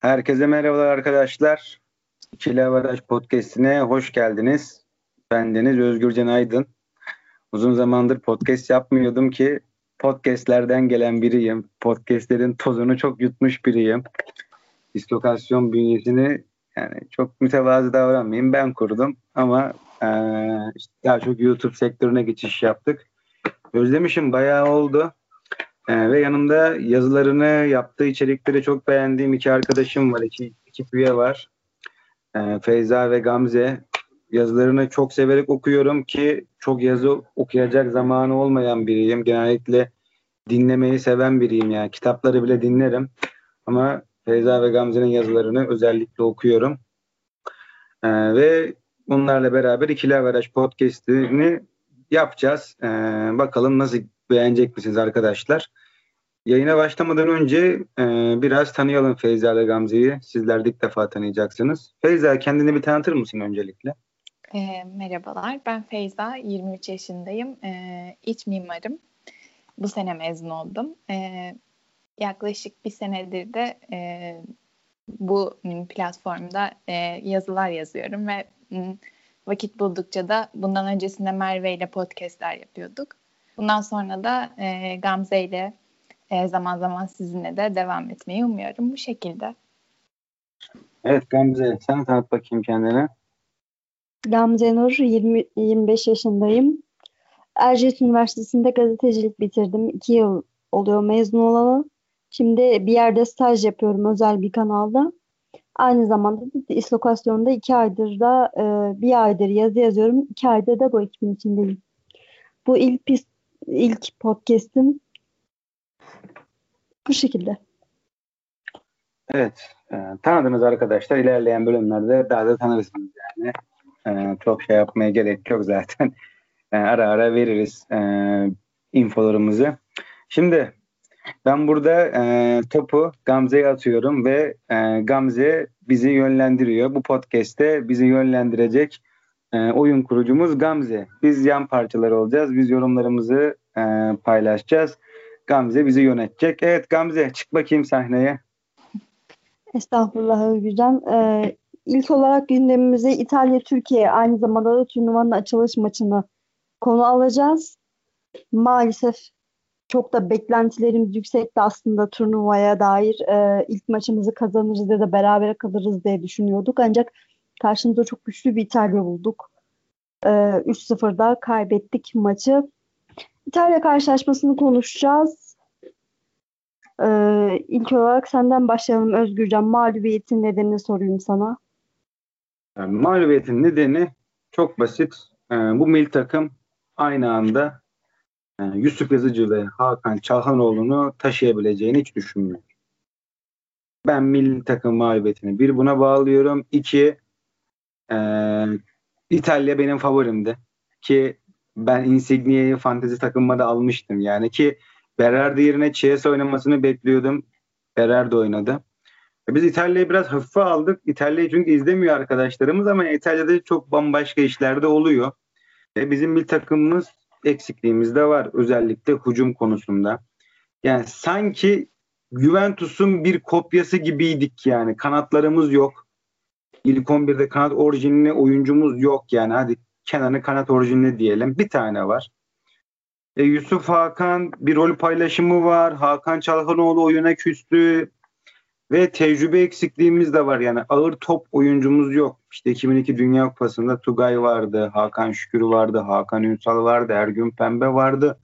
Herkese merhabalar arkadaşlar. İkili Avaraj Podcast'ine hoş geldiniz. Bendeniz Özgürcan Aydın. Uzun zamandır podcast yapmıyordum ki podcastlerden gelen biriyim. Podcastlerin tozunu çok yutmuş biriyim. Distokasyon bünyesini yani çok mütevazı davranmayayım ben kurdum ama ee, işte daha çok YouTube sektörüne geçiş yaptık. Özlemişim bayağı oldu. Ee, ve yanımda yazılarını, yaptığı içerikleri çok beğendiğim iki arkadaşım var. İki, iki üye var. Ee, Feyza ve Gamze. Yazılarını çok severek okuyorum ki çok yazı okuyacak zamanı olmayan biriyim. Genellikle dinlemeyi seven biriyim yani. Kitapları bile dinlerim. Ama Feyza ve Gamze'nin yazılarını özellikle okuyorum. Ee, ve bunlarla beraber ikili averaj podcast'ini yapacağız. Ee, bakalım nasıl beğenecek misiniz arkadaşlar? Yayına başlamadan önce e, biraz tanıyalım Feyza ile Gamze'yi. Sizler de ilk defa tanıyacaksınız. Feyza kendini bir tanıtır mısın öncelikle? E, merhabalar, ben Feyza, 23 yaşındayım. E, iç mimarım. Bu sene mezun oldum. E, yaklaşık bir senedir de e, bu platformda e, yazılar yazıyorum ve vakit buldukça da bundan öncesinde Merve ile podcastler yapıyorduk. Bundan sonra da e, Gamze ile e, zaman zaman sizinle de devam etmeyi umuyorum bu şekilde. Evet Gamze sen tanıt bakayım kendini. Gamze Nur 20, 25 yaşındayım. Erciyes Üniversitesi'nde gazetecilik bitirdim. 2 yıl oluyor mezun olalı. Şimdi bir yerde staj yapıyorum özel bir kanalda. Aynı zamanda da dislokasyonda iki aydır da e, bir aydır yazı yazıyorum. iki aydır da bu ekibin içindeyim. Bu ilk ilk podcast'im bu şekilde. Evet. E, tanıdınız arkadaşlar. İlerleyen bölümlerde daha da tanırsınız yani. E, çok şey yapmaya gerek yok zaten. E, ara ara veririz e, infolarımızı. Şimdi ben burada e, topu Gamze'ye atıyorum ve e, Gamze bizi yönlendiriyor. Bu podcast'te bizi yönlendirecek e, oyun kurucumuz Gamze. Biz yan parçalar olacağız. Biz yorumlarımızı e, paylaşacağız. Gamze bizi yönetecek. Evet Gamze çık bakayım sahneye. Estağfurullah Özgürcan. Ee, ilk olarak gündemimize İtalya-Türkiye aynı zamanda da turnuvanın açılış maçını konu alacağız. Maalesef çok da beklentilerimiz yüksekti aslında turnuvaya dair. E, ilk maçımızı kazanırız ya da beraber kalırız diye düşünüyorduk. Ancak karşımızda çok güçlü bir İtalya bulduk. E, 3-0'da kaybettik maçı. İtalya karşılaşmasını konuşacağız. Ee, ilk olarak senden başlayalım Özgürcan. Mağlubiyetin nedenini sorayım sana. Yani mağlubiyetin nedeni çok basit. Ee, bu mil takım aynı anda e, Yusuf Yazıcı ve Hakan Çalhanoğlu'nu taşıyabileceğini hiç düşünmüyorum. Ben milli takım mağlubiyetini bir buna bağlıyorum. İki e, İtalya benim favorimdi. Ki ben Insignia'yı fantezi takımıma almıştım. Yani ki Berardi yerine Chiesa oynamasını bekliyordum. Berardi oynadı. E biz İtalya'yı biraz hafife aldık. İtalya'yı çünkü izlemiyor arkadaşlarımız ama İtalya'da çok bambaşka işlerde oluyor. E bizim bir takımımız eksikliğimiz de var. Özellikle hücum konusunda. Yani sanki Juventus'un bir kopyası gibiydik yani. Kanatlarımız yok. İlk 11'de kanat orijinli oyuncumuz yok yani. Hadi Kenan'ı kanat orijinli diyelim. Bir tane var. E, Yusuf Hakan bir rol paylaşımı var. Hakan Çalhanoğlu oyuna küstü. Ve tecrübe eksikliğimiz de var. Yani ağır top oyuncumuz yok. İşte 2002 Dünya Kupası'nda Tugay vardı. Hakan Şükür vardı. Hakan Ünsal vardı. Ergün Pembe vardı.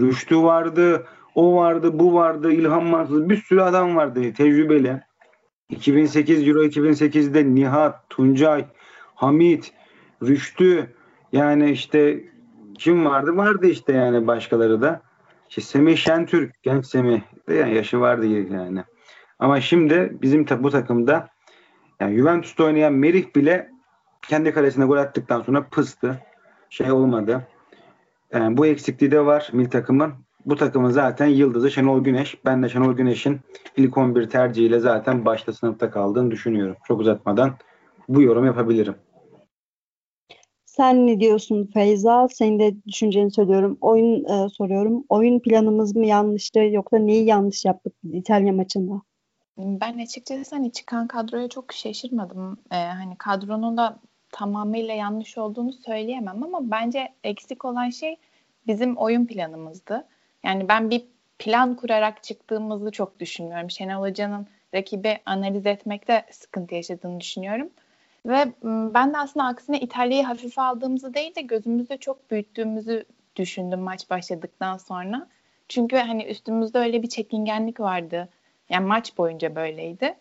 Rüştü vardı. O vardı, bu vardı. İlhan Mansız. Bir sürü adam vardı tecrübeli. 2008 Euro 2008'de Nihat, Tuncay, Hamit, Rüştü, yani işte kim vardı? Vardı işte yani başkaları da. İşte Semih Şentürk, genç Semih. Yani yaşı vardı yani. Ama şimdi bizim bu takımda yani Juventus'ta oynayan Merih bile kendi kalesine gol attıktan sonra pıstı. Şey olmadı. Yani bu eksikliği de var mil takımın. Bu takımın zaten yıldızı Şenol Güneş. Ben de Şenol Güneş'in ilk 11 tercihiyle zaten başta sınıfta kaldığını düşünüyorum. Çok uzatmadan bu yorum yapabilirim. Sen ne diyorsun Feyza? Senin de düşünceni söylüyorum. Oyun e, soruyorum. Oyun planımız mı yanlıştı yoksa neyi yanlış yaptık İtalya maçında? Ben açıkçası hani çıkan kadroya çok şaşırmadım. Ee, hani kadronun da tamamıyla yanlış olduğunu söyleyemem ama bence eksik olan şey bizim oyun planımızdı. Yani ben bir plan kurarak çıktığımızı çok düşünmüyorum. Şenol Hoca'nın rakibi analiz etmekte sıkıntı yaşadığını düşünüyorum. Ve ben de aslında aksine İtalya'yı hafife aldığımızı değil de gözümüzde çok büyüttüğümüzü düşündüm maç başladıktan sonra. Çünkü hani üstümüzde öyle bir çekingenlik vardı. Yani maç boyunca böyleydi.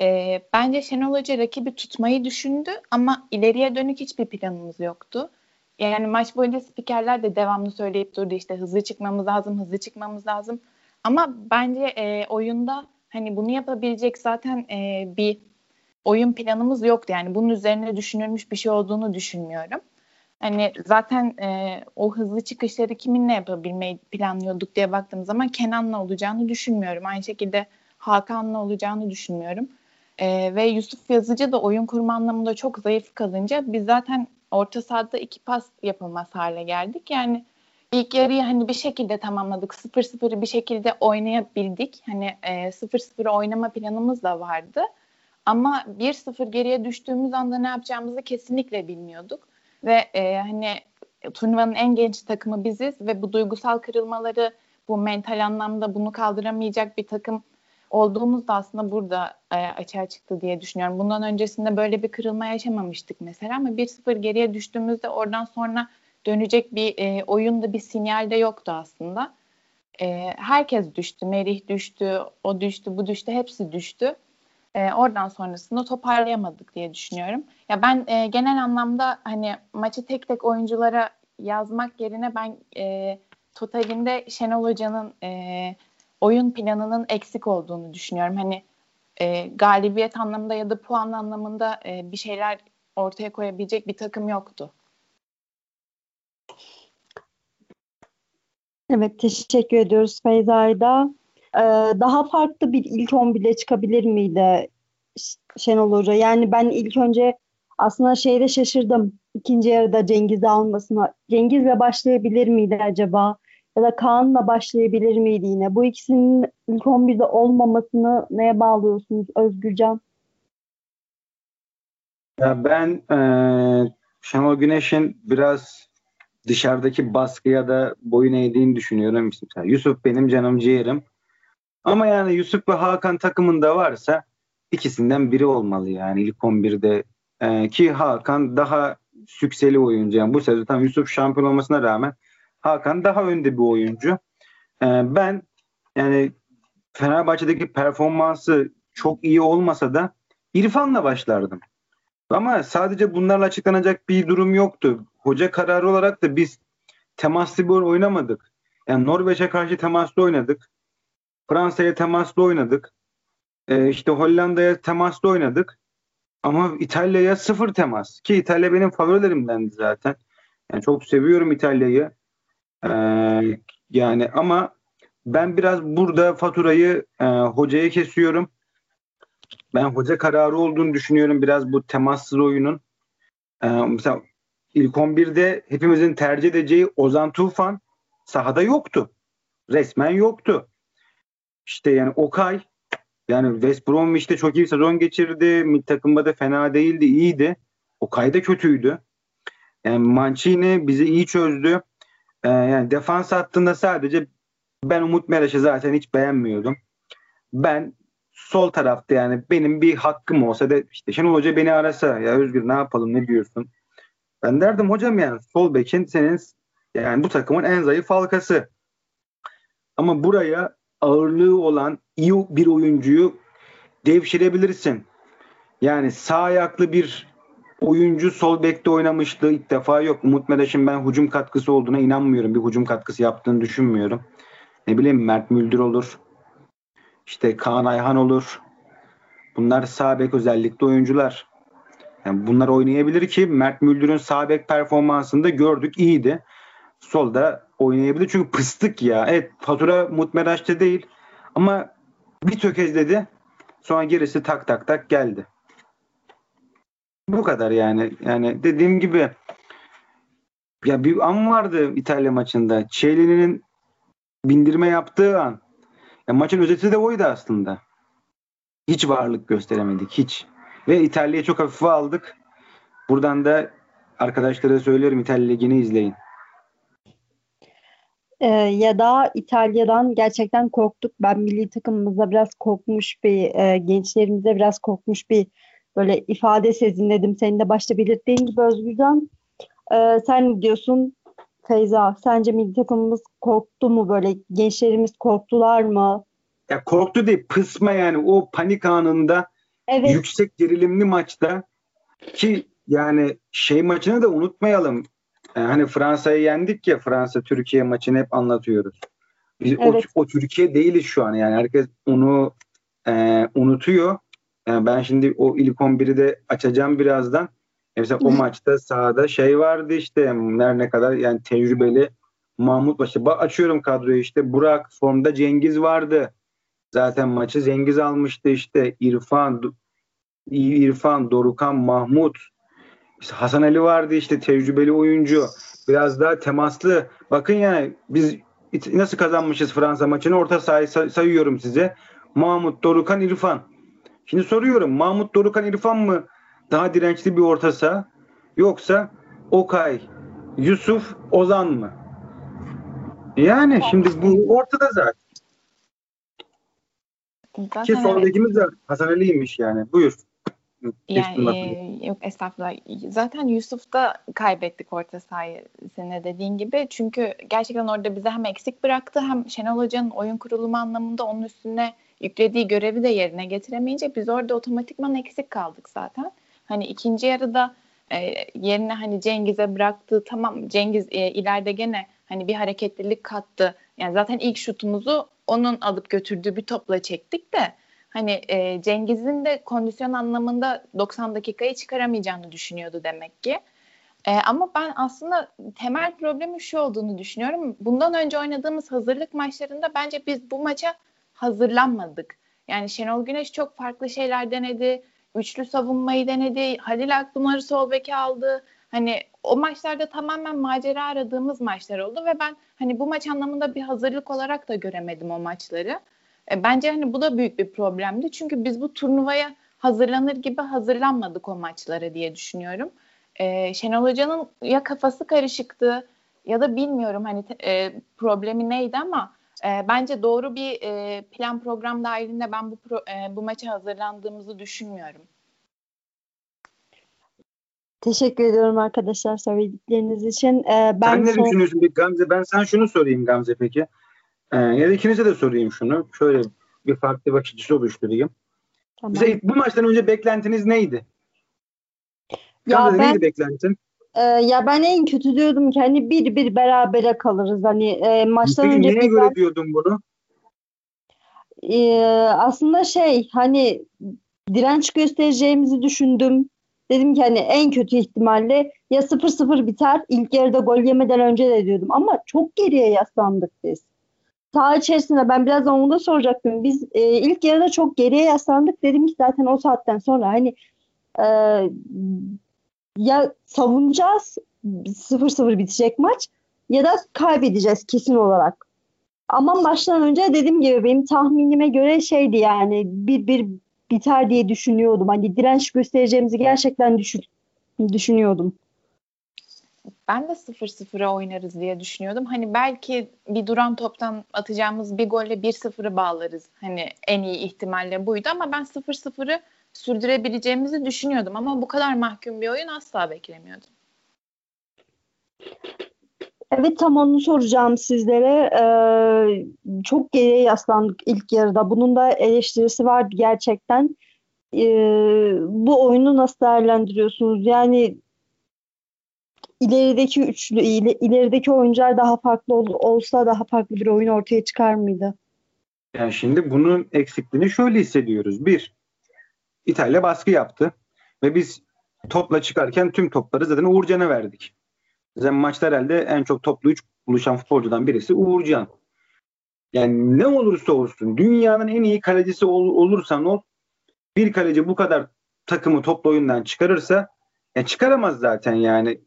E, bence Şenol Hoca rakibi tutmayı düşündü ama ileriye dönük hiçbir planımız yoktu. Yani maç boyunca spikerler de devamlı söyleyip durdu işte hızlı çıkmamız lazım, hızlı çıkmamız lazım. Ama bence e, oyunda hani bunu yapabilecek zaten e, bir oyun planımız yoktu. Yani bunun üzerine düşünülmüş bir şey olduğunu düşünmüyorum. Hani zaten e, o hızlı çıkışları kiminle yapabilmeyi planlıyorduk diye baktığım zaman Kenan'la olacağını düşünmüyorum. Aynı şekilde Hakan'la olacağını düşünmüyorum. E, ve Yusuf Yazıcı da oyun kurma anlamında çok zayıf kalınca biz zaten orta sahada iki pas yapılmaz hale geldik. Yani ilk yarıyı hani bir şekilde tamamladık. 0-0'ı bir şekilde oynayabildik. Hani e, 0-0 oynama planımız da vardı. Ama 1-0 geriye düştüğümüz anda ne yapacağımızı kesinlikle bilmiyorduk. Ve e, hani turnuvanın en genç takımı biziz ve bu duygusal kırılmaları bu mental anlamda bunu kaldıramayacak bir takım olduğumuz da aslında burada e, açığa çıktı diye düşünüyorum. Bundan öncesinde böyle bir kırılma yaşamamıştık mesela ama 1-0 geriye düştüğümüzde oradan sonra dönecek bir e, oyunda bir sinyal de yoktu aslında. E, herkes düştü. Merih düştü, o düştü, bu düştü, hepsi düştü. E, oradan sonrasında toparlayamadık diye düşünüyorum. Ya ben e, genel anlamda hani maçı tek tek oyunculara yazmak yerine ben e, totalinde Şenol Hoca'nın e, oyun planının eksik olduğunu düşünüyorum. Hani e, galibiyet anlamında ya da puan anlamında e, bir şeyler ortaya koyabilecek bir takım yoktu. Evet teşekkür ediyoruz Feyza'da. Ee, daha farklı bir ilk 11'le çıkabilir miydi Şenol Hoca? Yani ben ilk önce aslında şeyde şaşırdım. İkinci yarıda Cengiz'i almasına. Cengiz'le başlayabilir miydi acaba? Ya da Kaan'la başlayabilir miydi yine? Bu ikisinin ilk 11'de olmamasını neye bağlıyorsunuz Özgürcan? Ya ben e, Şenol Güneş'in biraz dışarıdaki baskıya da boyun eğdiğini düşünüyorum. Mesela Yusuf benim canım ciğerim. Ama yani Yusuf ve Hakan takımında varsa ikisinden biri olmalı yani ilk 11'de. E, ki Hakan daha sükseli oyuncu. Yani bu sezon tam Yusuf şampiyon olmasına rağmen Hakan daha önde bir oyuncu. E, ben yani Fenerbahçe'deki performansı çok iyi olmasa da İrfan'la başlardım. Ama sadece bunlarla açıklanacak bir durum yoktu. Hoca kararı olarak da biz temaslı bir oynamadık. Yani Norveç'e karşı temaslı oynadık. Fransa'ya temaslı oynadık. Ee, işte Hollanda'ya temaslı oynadık. Ama İtalya'ya sıfır temas. Ki İtalya benim favorilerimdendi zaten. Yani çok seviyorum İtalya'yı. Ee, yani ama ben biraz burada faturayı e, hocaya kesiyorum. Ben hoca kararı olduğunu düşünüyorum biraz bu temassız oyunun. Ee, mesela ilk 11'de hepimizin tercih edeceği Ozan Tufan sahada yoktu. Resmen yoktu. İşte yani Okay yani West Bromwich'te çok iyi bir sezon geçirdi. Mid takımda da fena değildi, iyiydi. Okay da kötüydü. Yani Mancini bizi iyi çözdü. Ee, yani defans hattında sadece ben Umut Meraş'ı zaten hiç beğenmiyordum. Ben sol tarafta yani benim bir hakkım olsa da işte Şenol Hoca beni arasa ya Özgür ne yapalım ne diyorsun? Ben derdim hocam yani sol bekin senin yani bu takımın en zayıf halkası. Ama buraya ağırlığı olan iyi bir oyuncuyu devşirebilirsin. Yani sağ ayaklı bir oyuncu sol bekte oynamıştı. ilk defa yok. Umut Meraş'ın ben hücum katkısı olduğuna inanmıyorum. Bir hücum katkısı yaptığını düşünmüyorum. Ne bileyim Mert Müldür olur. İşte Kaan Ayhan olur. Bunlar sağ bek özellikle oyuncular. Yani bunlar oynayabilir ki Mert Müldür'ün sağ bek performansında gördük iyiydi. Solda oynayabilir çünkü pıstık ya. Evet fatura Mutmeraş'ta değil ama bir tökezledi. Sonra gerisi tak tak tak geldi. Bu kadar yani. Yani dediğim gibi ya bir an vardı İtalya maçında. Çelini'nin bindirme yaptığı an. Ya maçın özeti de oydu aslında. hiç varlık gösteremedik hiç. Ve İtalya'yı çok hafife aldık. Buradan da arkadaşlara söylüyorum İtalya Ligi'ni izleyin. Ee, ya da İtalya'dan gerçekten korktuk. Ben milli takımımızda biraz korkmuş bir e, gençlerimize biraz korkmuş bir böyle ifade sezinledim. Senin de başta belirttiğin gibi Özgürcan. Ee, sen diyorsun Feyza, sence milli takımımız korktu mu böyle? Gençlerimiz korktular mı? Ya korktu değil, pısma yani o panik anında evet. yüksek gerilimli maçta ki yani şey maçını da unutmayalım. Yani hani Fransa'yı yendik ya Fransa Türkiye maçını hep anlatıyoruz. Biz evet. o, o Türkiye değiliz şu an yani herkes onu e, unutuyor. Yani ben şimdi o ilk 11'i de açacağım birazdan. Mesela o maçta sahada şey vardı işte her ne kadar yani tecrübeli Mahmut Başı. Bak açıyorum kadroyu işte Burak formda Cengiz vardı. Zaten maçı Cengiz almıştı işte İrfan İrfan, Dorukan, Mahmut işte Hasan Ali vardı işte tecrübeli oyuncu. Biraz daha temaslı. Bakın yani biz nasıl kazanmışız Fransa maçını orta sahayı say- sayıyorum size. Mahmut, Dorukan, İrfan. Şimdi soruyorum Mahmut, Dorukan, İrfan mı daha dirençli bir orta saha yoksa Okay, Yusuf, Ozan mı? Yani şimdi bu ortada zaten. Zaten Ki sol bekimiz de Hasan Ali'ymiş yani. Buyur. Yani e, yok estağfurullah. Zaten Yusuf'ta kaybettik orta sahayı dediğin gibi. Çünkü gerçekten orada bize hem eksik bıraktı hem Şenol Hoca'nın oyun kurulumu anlamında onun üstüne yüklediği görevi de yerine getiremeyince biz orada otomatikman eksik kaldık zaten. Hani ikinci yarıda e, yerine hani Cengiz'e bıraktı. Tamam Cengiz e, ileride gene hani bir hareketlilik kattı. Yani zaten ilk şutumuzu onun alıp götürdüğü bir topla çektik de hani e, Cengiz'in de kondisyon anlamında 90 dakikayı çıkaramayacağını düşünüyordu demek ki. E, ama ben aslında temel problemin şu olduğunu düşünüyorum. Bundan önce oynadığımız hazırlık maçlarında bence biz bu maça hazırlanmadık. Yani Şenol Güneş çok farklı şeyler denedi. Üçlü savunmayı denedi. Halil Akpınar'ı sol beke aldı. Hani o maçlarda tamamen macera aradığımız maçlar oldu ve ben hani bu maç anlamında bir hazırlık olarak da göremedim o maçları. E, bence hani bu da büyük bir problemdi. Çünkü biz bu turnuvaya hazırlanır gibi hazırlanmadık o maçlara diye düşünüyorum. E, Şenol Hoca'nın ya kafası karışıktı ya da bilmiyorum hani e, problemi neydi ama e, bence doğru bir e, plan program dahilinde ben bu pro, e, bu maça hazırlandığımızı düşünmüyorum. Teşekkür ediyorum arkadaşlar söyledikleriniz için. Ee, ben Sen ne son... düşünüyorsun bir Gamze? Ben sana şunu sorayım Gamze peki. Ee, ya da ikinize de sorayım şunu. Şöyle bir farklı bakış açısı oluşturayım. Tamam. Mesela bu maçtan önce beklentiniz neydi? Ya Gamze ben, neydi beklentin? E, ya ben en kötü diyordum ki hani bir bir berabere kalırız. Hani e, maçtan Peki, önce... Neye göre diyordun bunu? E, aslında şey hani direnç göstereceğimizi düşündüm. Dedim ki hani en kötü ihtimalle ya 0-0 biter ilk yarıda gol yemeden önce de diyordum. Ama çok geriye yaslandık biz. Saha içerisinde ben birazdan onu da soracaktım. Biz e, ilk yarıda çok geriye yaslandık. Dedim ki zaten o saatten sonra hani e, ya savunacağız 0-0 bitecek maç ya da kaybedeceğiz kesin olarak. Ama maçtan önce dediğim gibi benim tahminime göre şeydi yani bir bir biter diye düşünüyordum. Hani direnç göstereceğimizi gerçekten düşün, düşünüyordum. Ben de 0-0'a oynarız diye düşünüyordum. Hani belki bir duran toptan atacağımız bir golle 1-0'ı bağlarız. Hani en iyi ihtimalle buydu ama ben 0-0'ı sürdürebileceğimizi düşünüyordum. Ama bu kadar mahkum bir oyun asla beklemiyordum. Evet tam onu soracağım sizlere. Ee, çok geriye yaslandık ilk yarıda. Bunun da eleştirisi vardı gerçekten. Ee, bu oyunu nasıl değerlendiriyorsunuz? Yani ilerideki üçlü, ilerideki oyuncular daha farklı ol, olsa daha farklı bir oyun ortaya çıkar mıydı? Yani şimdi bunun eksikliğini şöyle hissediyoruz. Bir, İtalya baskı yaptı ve biz topla çıkarken tüm topları zaten Uğurcan'a verdik. Zaten maçta herhalde en çok toplu üç buluşan futbolcudan birisi Uğurcan. Yani ne olursa olsun dünyanın en iyi kalecisi ol, olursan ol bir kaleci bu kadar takımı toplu oyundan çıkarırsa ya çıkaramaz zaten yani.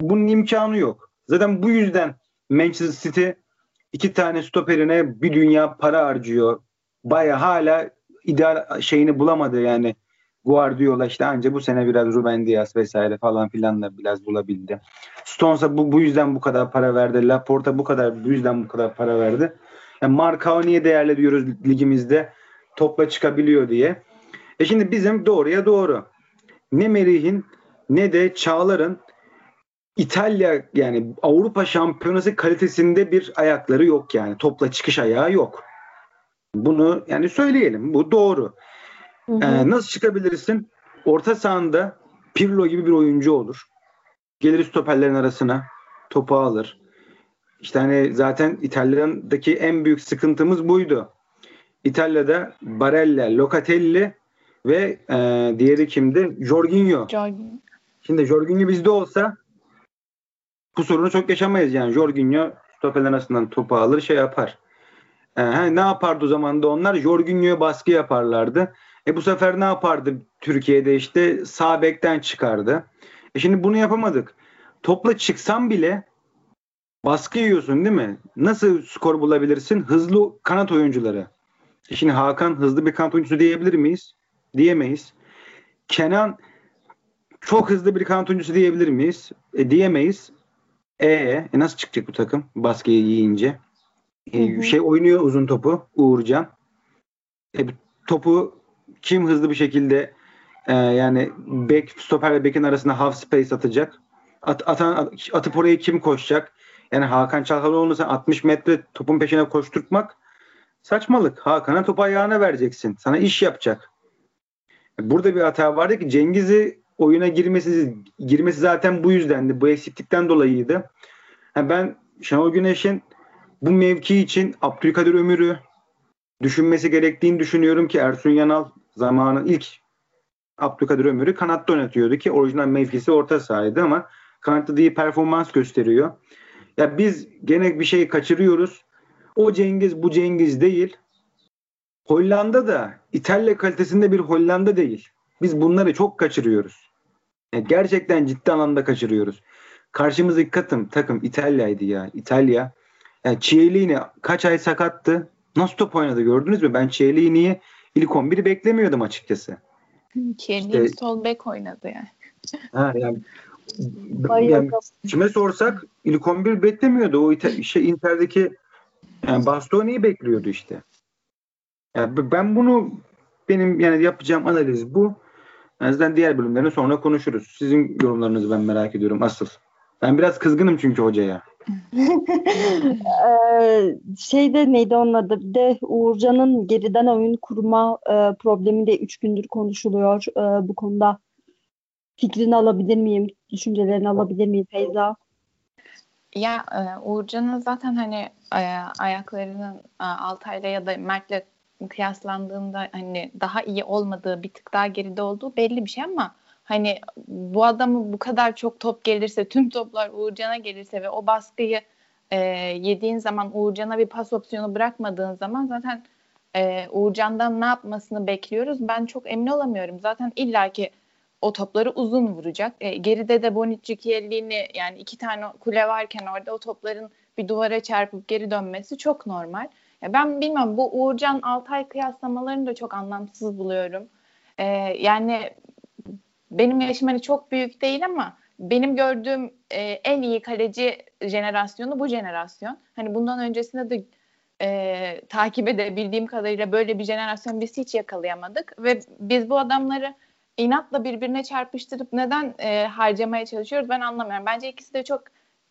Bunun imkanı yok. Zaten bu yüzden Manchester City iki tane stoperine bir dünya para harcıyor. Baya hala ideal şeyini bulamadı yani. Guardiola işte anca bu sene biraz Ruben Diaz vesaire falan filanla biraz bulabildi. Stones'a bu, bu yüzden bu kadar para verdi. Laporta bu kadar bu yüzden bu kadar para verdi. Yani Markao niye değerli diyoruz ligimizde topla çıkabiliyor diye. E şimdi bizim doğruya doğru. Ne Merih'in ne de Çağlar'ın İtalya yani Avrupa Şampiyonası kalitesinde bir ayakları yok yani. Topla çıkış ayağı yok. Bunu yani söyleyelim. Bu doğru. Hı hı. Ee, nasıl çıkabilirsin? Orta sahanda Pirlo gibi bir oyuncu olur. Gelir stoperlerin arasına topu alır. İşte hani zaten İtalya'daki en büyük sıkıntımız buydu. İtalya'da Barella, Locatelli ve e, diğeri kimdi? Jorginho. Jorginho. Şimdi Jorginho bizde olsa bu sorunu çok yaşamayız yani. Jorginho stoperler arasından topu alır şey yapar. Ee, ne yapardı o zaman da onlar? Jorginho'ya baskı yaparlardı. E bu sefer ne yapardı Türkiye'de işte sağ bekten çıkardı. E şimdi bunu yapamadık. Topla çıksan bile baskı yiyorsun değil mi? Nasıl skor bulabilirsin? Hızlı kanat oyuncuları. E şimdi Hakan hızlı bir kanat oyuncusu diyebilir miyiz? Diyemeyiz. Kenan çok hızlı bir kanat oyuncusu diyebilir miyiz? E, diyemeyiz. E, e nasıl çıkacak bu takım baskıyı yiyince? E, hı hı. Şey oynuyor uzun topu Uğurcan. E, topu kim hızlı bir şekilde e, yani bek stoper ve bekin arasında half space atacak? At, atan, atıp oraya kim koşacak? Yani Hakan Çalhanoğlu'nu sen 60 metre topun peşine koşturtmak saçmalık. Hakan'a topu ayağına vereceksin. Sana iş yapacak. Burada bir hata vardı ki Cengiz'i oyuna girmesi girmesi zaten bu yüzdendi. Bu eksiklikten dolayıydı. Yani ben Şenol Güneş'in bu mevki için Abdülkadir Ömür'ü düşünmesi gerektiğini düşünüyorum ki Ersun Yanal zamanın ilk Abdülkadir Ömür'ü kanatta oynatıyordu ki orijinal mevkisi orta sahaydı ama kanatta iyi performans gösteriyor. Ya biz gene bir şey kaçırıyoruz. O Cengiz bu Cengiz değil. Hollanda da İtalya kalitesinde bir Hollanda değil. Biz bunları çok kaçırıyoruz. Yani gerçekten ciddi anlamda kaçırıyoruz. Karşımızdaki takım, takım İtalya'ydı ya. İtalya. Yani Chiellini kaç ay sakattı. Nasıl top oynadı gördünüz mü? Ben Chiellini'yi ilk 11'i beklemiyordum açıkçası. Chiellini işte, sol bek oynadı yani. Ha, yani, yani kime sorsak ilk 11 beklemiyordu. O şey Inter'deki yani Bastoni'yi bekliyordu işte. Yani ben bunu benim yani yapacağım analiz bu. Azından diğer bölümlerini sonra konuşuruz. Sizin yorumlarınızı ben merak ediyorum asıl. Ben biraz kızgınım çünkü hocaya. Ee, şeyde neydi onun adı? Bir de Uğurcan'ın geriden oyun kurma e, problemi de üç gündür konuşuluyor. E, bu konuda fikrini alabilir miyim? Düşüncelerini alabilir miyim Feyza? Ya e, Uğurcan'ın zaten hani ayaklarının e, Altay'la ya da Mert'le kıyaslandığında hani daha iyi olmadığı bir tık daha geride olduğu belli bir şey ama hani bu adamı bu kadar çok top gelirse tüm toplar Uğurcan'a gelirse ve o baskıyı e, yediğin zaman Uğurcan'a bir pas opsiyonu bırakmadığın zaman zaten e, Uğurcan'dan ne yapmasını bekliyoruz. Ben çok emin olamıyorum. Zaten illaki o topları uzun vuracak. E, geride de Bonucci Chiellini yani iki tane kule varken orada o topların bir duvara çarpıp geri dönmesi çok normal. Ya ben bilmem bu Uğurcan Altay kıyaslamalarını da çok anlamsız buluyorum. Ee, yani benim yaşım hani çok büyük değil ama benim gördüğüm e, en iyi kaleci jenerasyonu bu jenerasyon. Hani bundan öncesinde de e, takip edebildiğim kadarıyla böyle bir jenerasyon biz hiç yakalayamadık ve biz bu adamları inatla birbirine çarpıştırıp neden e, harcamaya çalışıyoruz ben anlamıyorum. Bence ikisi de çok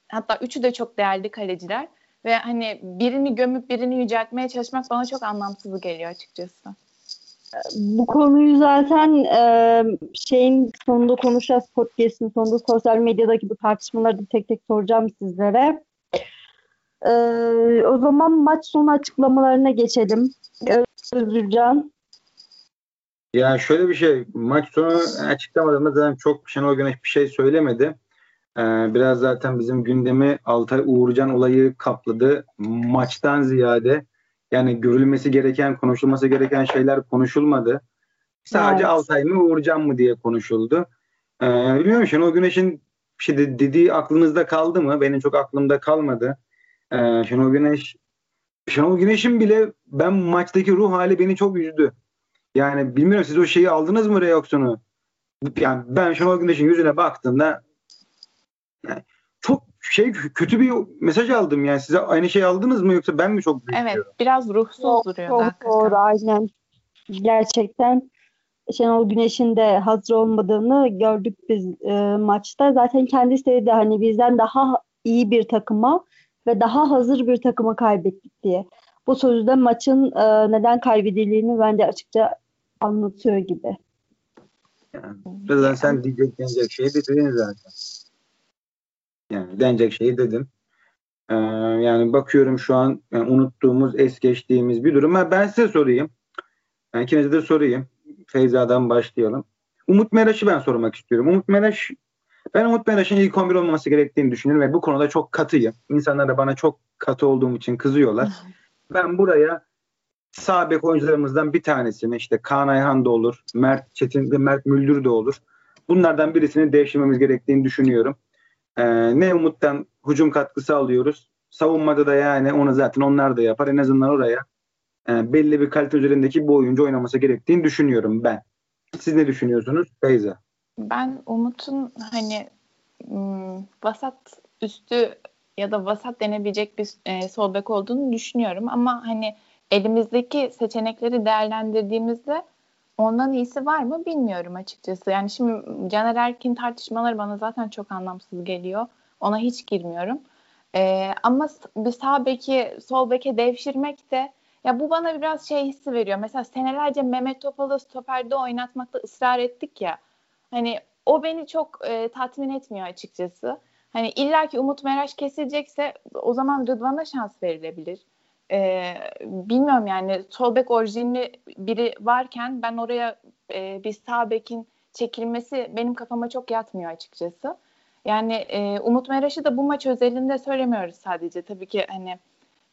hatta üçü de çok değerli kaleciler ve hani birini gömüp birini yüceltmeye çalışmak bana çok anlamsız geliyor açıkçası. Bu konuyu zaten e, şeyin sonunda konuşacağız podcast'in sonunda sosyal medyadaki bu tartışmaları da tek tek soracağım sizlere. E, o zaman maç sonu açıklamalarına geçelim. Özürcan. Ya şöyle bir şey, maç sonu açıklamadığımda zaten çok Şenol Güneş bir şey söylemedi. Ee, biraz zaten bizim gündemi Altay Uğurcan olayı kapladı. Maçtan ziyade yani görülmesi gereken, konuşulması gereken şeyler konuşulmadı. Sadece evet. Altay mı Uğurcan mı diye konuşuldu. Ee, bilmiyorum Şenol Güneş'in şey dediği aklınızda kaldı mı? Benim çok aklımda kalmadı. Ee, Şenol Güneş Şenol Güneş'in bile ben maçtaki ruh hali beni çok üzdü. Yani bilmiyorum siz o şeyi aldınız mı reaksiyonu? Yani ben Şenol Güneş'in yüzüne baktığımda yani şey kötü bir mesaj aldım yani size aynı şey aldınız mı yoksa ben mi çok büyük Evet biraz ruhsuz çok, duruyor. Çok hakikaten. doğru aynen. Gerçekten Şenol Güneş'in de hazır olmadığını gördük biz e, maçta. Zaten kendisi de hani bizden daha iyi bir takıma ve daha hazır bir takıma kaybettik diye. Bu sözde maçın e, neden kaybedildiğini bence açıkça anlatıyor gibi. Yani, sen diyecek denecek şeyi dedin zaten. Yani denecek şeyi dedim. Ee, yani bakıyorum şu an yani unuttuğumuz, es geçtiğimiz bir durum. Ben size sorayım. Yani ikinize de sorayım. Feyza'dan başlayalım. Umut Meraş'ı ben sormak istiyorum. Umut Meraş ben Umut Meraş'ın ilk 11 olmaması gerektiğini düşünüyorum ve bu konuda çok katıyım. İnsanlar da bana çok katı olduğum için kızıyorlar. ben buraya sağ bek oyuncularımızdan bir tanesini işte Kaan Ayhan da olur, Mert Çetin de Mert Müldür de olur. Bunlardan birisini değiştirmemiz gerektiğini düşünüyorum. Ee, ne Umut'tan hücum katkısı alıyoruz. Savunmada da yani onu zaten onlar da yapar. En azından oraya e, belli bir kalite üzerindeki bu oyuncu oynaması gerektiğini düşünüyorum ben. Siz ne düşünüyorsunuz Beyza? Ben Umut'un hani vasat üstü ya da vasat denebilecek bir e, sol bek olduğunu düşünüyorum ama hani elimizdeki seçenekleri değerlendirdiğimizde ondan iyisi var mı bilmiyorum açıkçası. Yani şimdi Caner Erkin tartışmaları bana zaten çok anlamsız geliyor. Ona hiç girmiyorum. Ee, ama bir sağ beki sol beke devşirmek de ya bu bana biraz şey hissi veriyor. Mesela senelerce Mehmet Topal'ı stoperde oynatmakta ısrar ettik ya. Hani o beni çok e, tatmin etmiyor açıkçası. Hani illaki Umut Meraş kesilecekse o zaman Rıdvan'a şans verilebilir. Ee, bilmiyorum yani sol bek orijinli biri varken ben oraya e, bir sağ çekilmesi benim kafama çok yatmıyor açıkçası. Yani e, Umut Meraş'ı da bu maç özelinde söylemiyoruz sadece. Tabii ki hani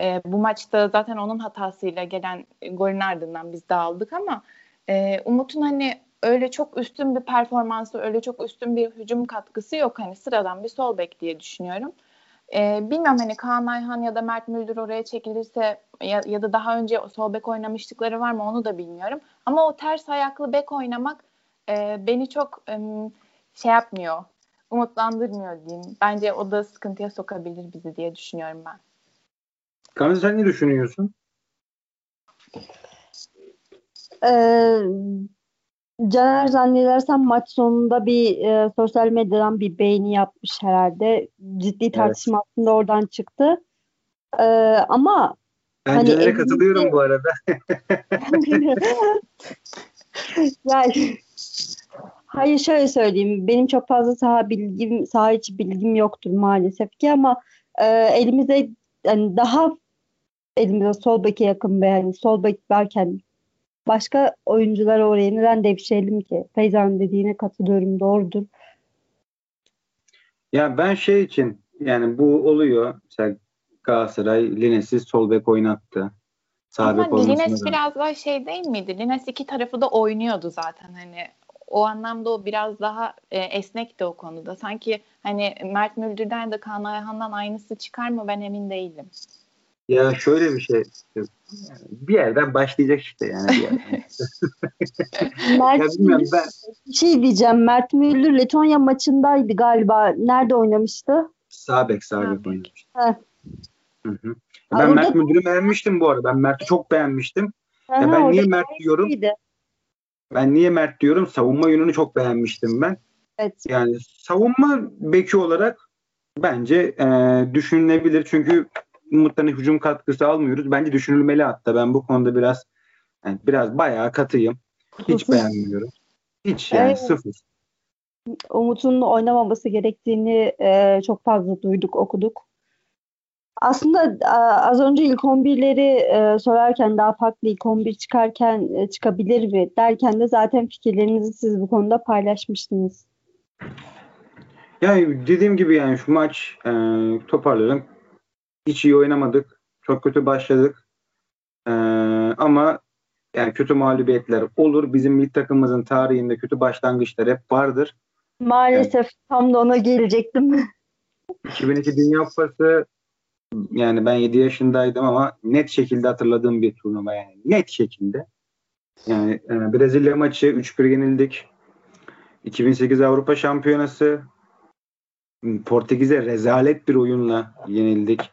e, bu maçta zaten onun hatasıyla gelen golün ardından biz dağıldık ama e, Umut'un hani öyle çok üstün bir performansı, öyle çok üstün bir hücum katkısı yok. Hani sıradan bir sol bek diye düşünüyorum. E, bilmiyorum hani Kaan Ayhan ya da Mert Müldür oraya çekilirse ya, ya da daha önce sol bek oynamıştıkları var mı onu da bilmiyorum. Ama o ters ayaklı bek oynamak e, beni çok e, şey yapmıyor, umutlandırmıyor diyeyim. Bence o da sıkıntıya sokabilir bizi diye düşünüyorum ben. Gamze sen ne düşünüyorsun? Ee, Caner zannedersem maç sonunda bir e, sosyal medyadan bir beğeni yapmış herhalde. Ciddi tartışma evet. aslında oradan çıktı. Ee, ama ben hani Caner'e katılıyorum bu arada. yani hayır şöyle söyleyeyim. Benim çok fazla saha bilgim, saha içi bilgim yoktur maalesef ki ama e, elimizde yani daha elimizde sol beke yakın ve yani sol bek varken başka oyuncular oraya neden devşirelim ki? Feyza'nın dediğine katılıyorum doğrudur. Ya ben şey için yani bu oluyor. Mesela Galatasaray Lines'i sol bek oynattı. Sağ Ama Lines biraz daha şey değil miydi? Lines iki tarafı da oynuyordu zaten hani o anlamda o biraz daha e, esnekti o konuda. Sanki hani Mert Müldür'den de Kaan Ayhan'dan aynısı çıkar mı ben emin değilim. Ya şöyle bir şey. bir yerden başlayacak işte yani. Bir yerden. Mert ya ben... şey diyeceğim. Mert Müldür Letonya maçındaydı galiba. Nerede oynamıştı? Sağ bek, sağ bek oynamıştı. Hı hı. Ben Aa, Mert Müldür'ü beğenmiştim bu arada. Ben Mert'i çok beğenmiştim. Aha, ya ben niye Mert diyorum? Ben niye Mert diyorum? Savunma yönünü çok beğenmiştim ben. Evet. Yani savunma beki olarak bence e, düşünülebilir. Çünkü Umut'tan hücum katkısı almıyoruz. Bence düşünülmeli hatta. Ben bu konuda biraz yani biraz bayağı katıyım. Hiç beğenmiyorum. Hiç yani evet. sıfır. Umut'un oynamaması gerektiğini e, çok fazla duyduk, okuduk. Aslında az önce ilk 11'leri e, sorarken daha farklı ilk 11 çıkarken e, çıkabilir mi derken de zaten fikirlerinizi siz bu konuda paylaşmıştınız. Yani dediğim gibi yani şu maç e, toparlayalım. Hiç iyi oynamadık. Çok kötü başladık. Ee, ama yani kötü mağlubiyetler olur. Bizim milli takımımızın tarihinde kötü başlangıçlar hep vardır. Maalesef yani, tam da ona gelecektim. 2002 Dünya Kupası yani ben 7 yaşındaydım ama net şekilde hatırladığım bir turnuva yani. Net şekilde. Yani e, Brezilya maçı 3-1 yenildik. 2008 Avrupa Şampiyonası Portekiz'e rezalet bir oyunla yenildik.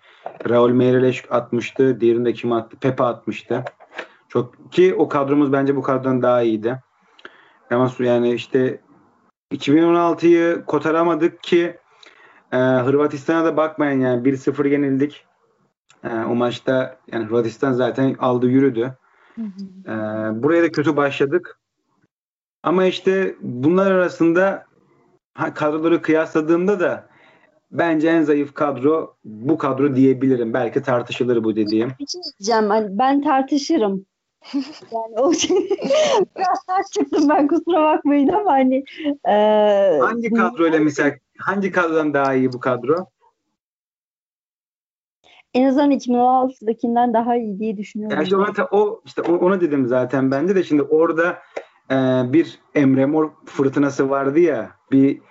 Raul Meireles atmıştı. Diğerini de kim attı? Pepe atmıştı. Çok ki o kadromuz bence bu kadrodan daha iyiydi. Ama yani işte 2016'yı kotaramadık ki e, Hırvatistan'a da bakmayın yani 1-0 yenildik. E, o maçta yani Hırvatistan zaten aldı yürüdü. Hı hı. E, buraya da kötü başladık. Ama işte bunlar arasında kadroları kıyasladığımda da bence en zayıf kadro bu kadro diyebilirim. Belki tartışılır bu dediğim. Bir şey diyeceğim. Hani ben tartışırım. yani o şey biraz ters çıktım ben kusura bakmayın ama hani e, hangi kadroyla mesela hangi kadrodan daha iyi bu kadro? En azından 2016'dakinden daha iyi diye düşünüyorum. Yani işte ona, o işte ona dedim zaten bence de şimdi orada e, bir Emre Mor fırtınası vardı ya bir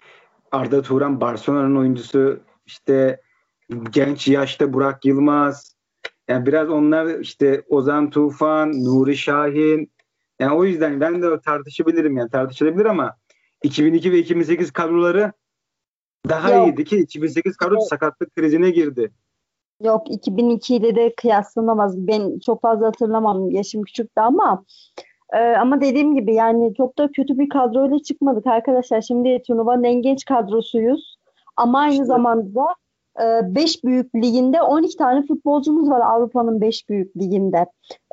Arda Turan Barcelona'nın oyuncusu işte genç yaşta Burak Yılmaz yani biraz onlar işte Ozan Tufan, Nuri Şahin yani o yüzden ben de tartışabilirim yani tartışılabilir ama 2002 ve 2008 kadroları daha Yok. iyiydi ki 2008 kadro evet. sakatlık krizine girdi. Yok 2002'de de kıyaslanamaz. Ben çok fazla hatırlamam. Yaşım küçüktü ama ee, ama dediğim gibi yani çok da kötü bir kadroyla çıkmadık arkadaşlar. Şimdi turnuvanın en genç kadrosuyuz. Ama aynı işte. zamanda 5 e, büyük liginde 12 tane futbolcumuz var Avrupa'nın 5 büyük liginde.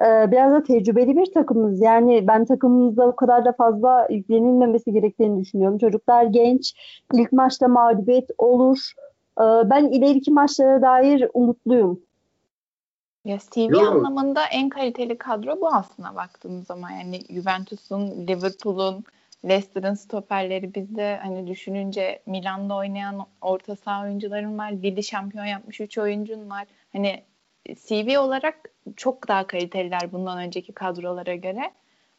E, biraz da tecrübeli bir takımız. Yani ben takımımızda o kadar da fazla yüklenilmemesi gerektiğini düşünüyorum. Çocuklar genç. İlk maçta mağlubiyet olur. E, ben ileriki maçlara dair umutluyum. Ya CV Yo. anlamında en kaliteli kadro bu aslında baktığımız zaman. Yani Juventus'un, Liverpool'un, Leicester'ın stoperleri bizde hani düşününce Milan'da oynayan orta saha oyuncuların var. Lille şampiyon yapmış 3 oyuncun var. Hani CV olarak çok daha kaliteliler bundan önceki kadrolara göre.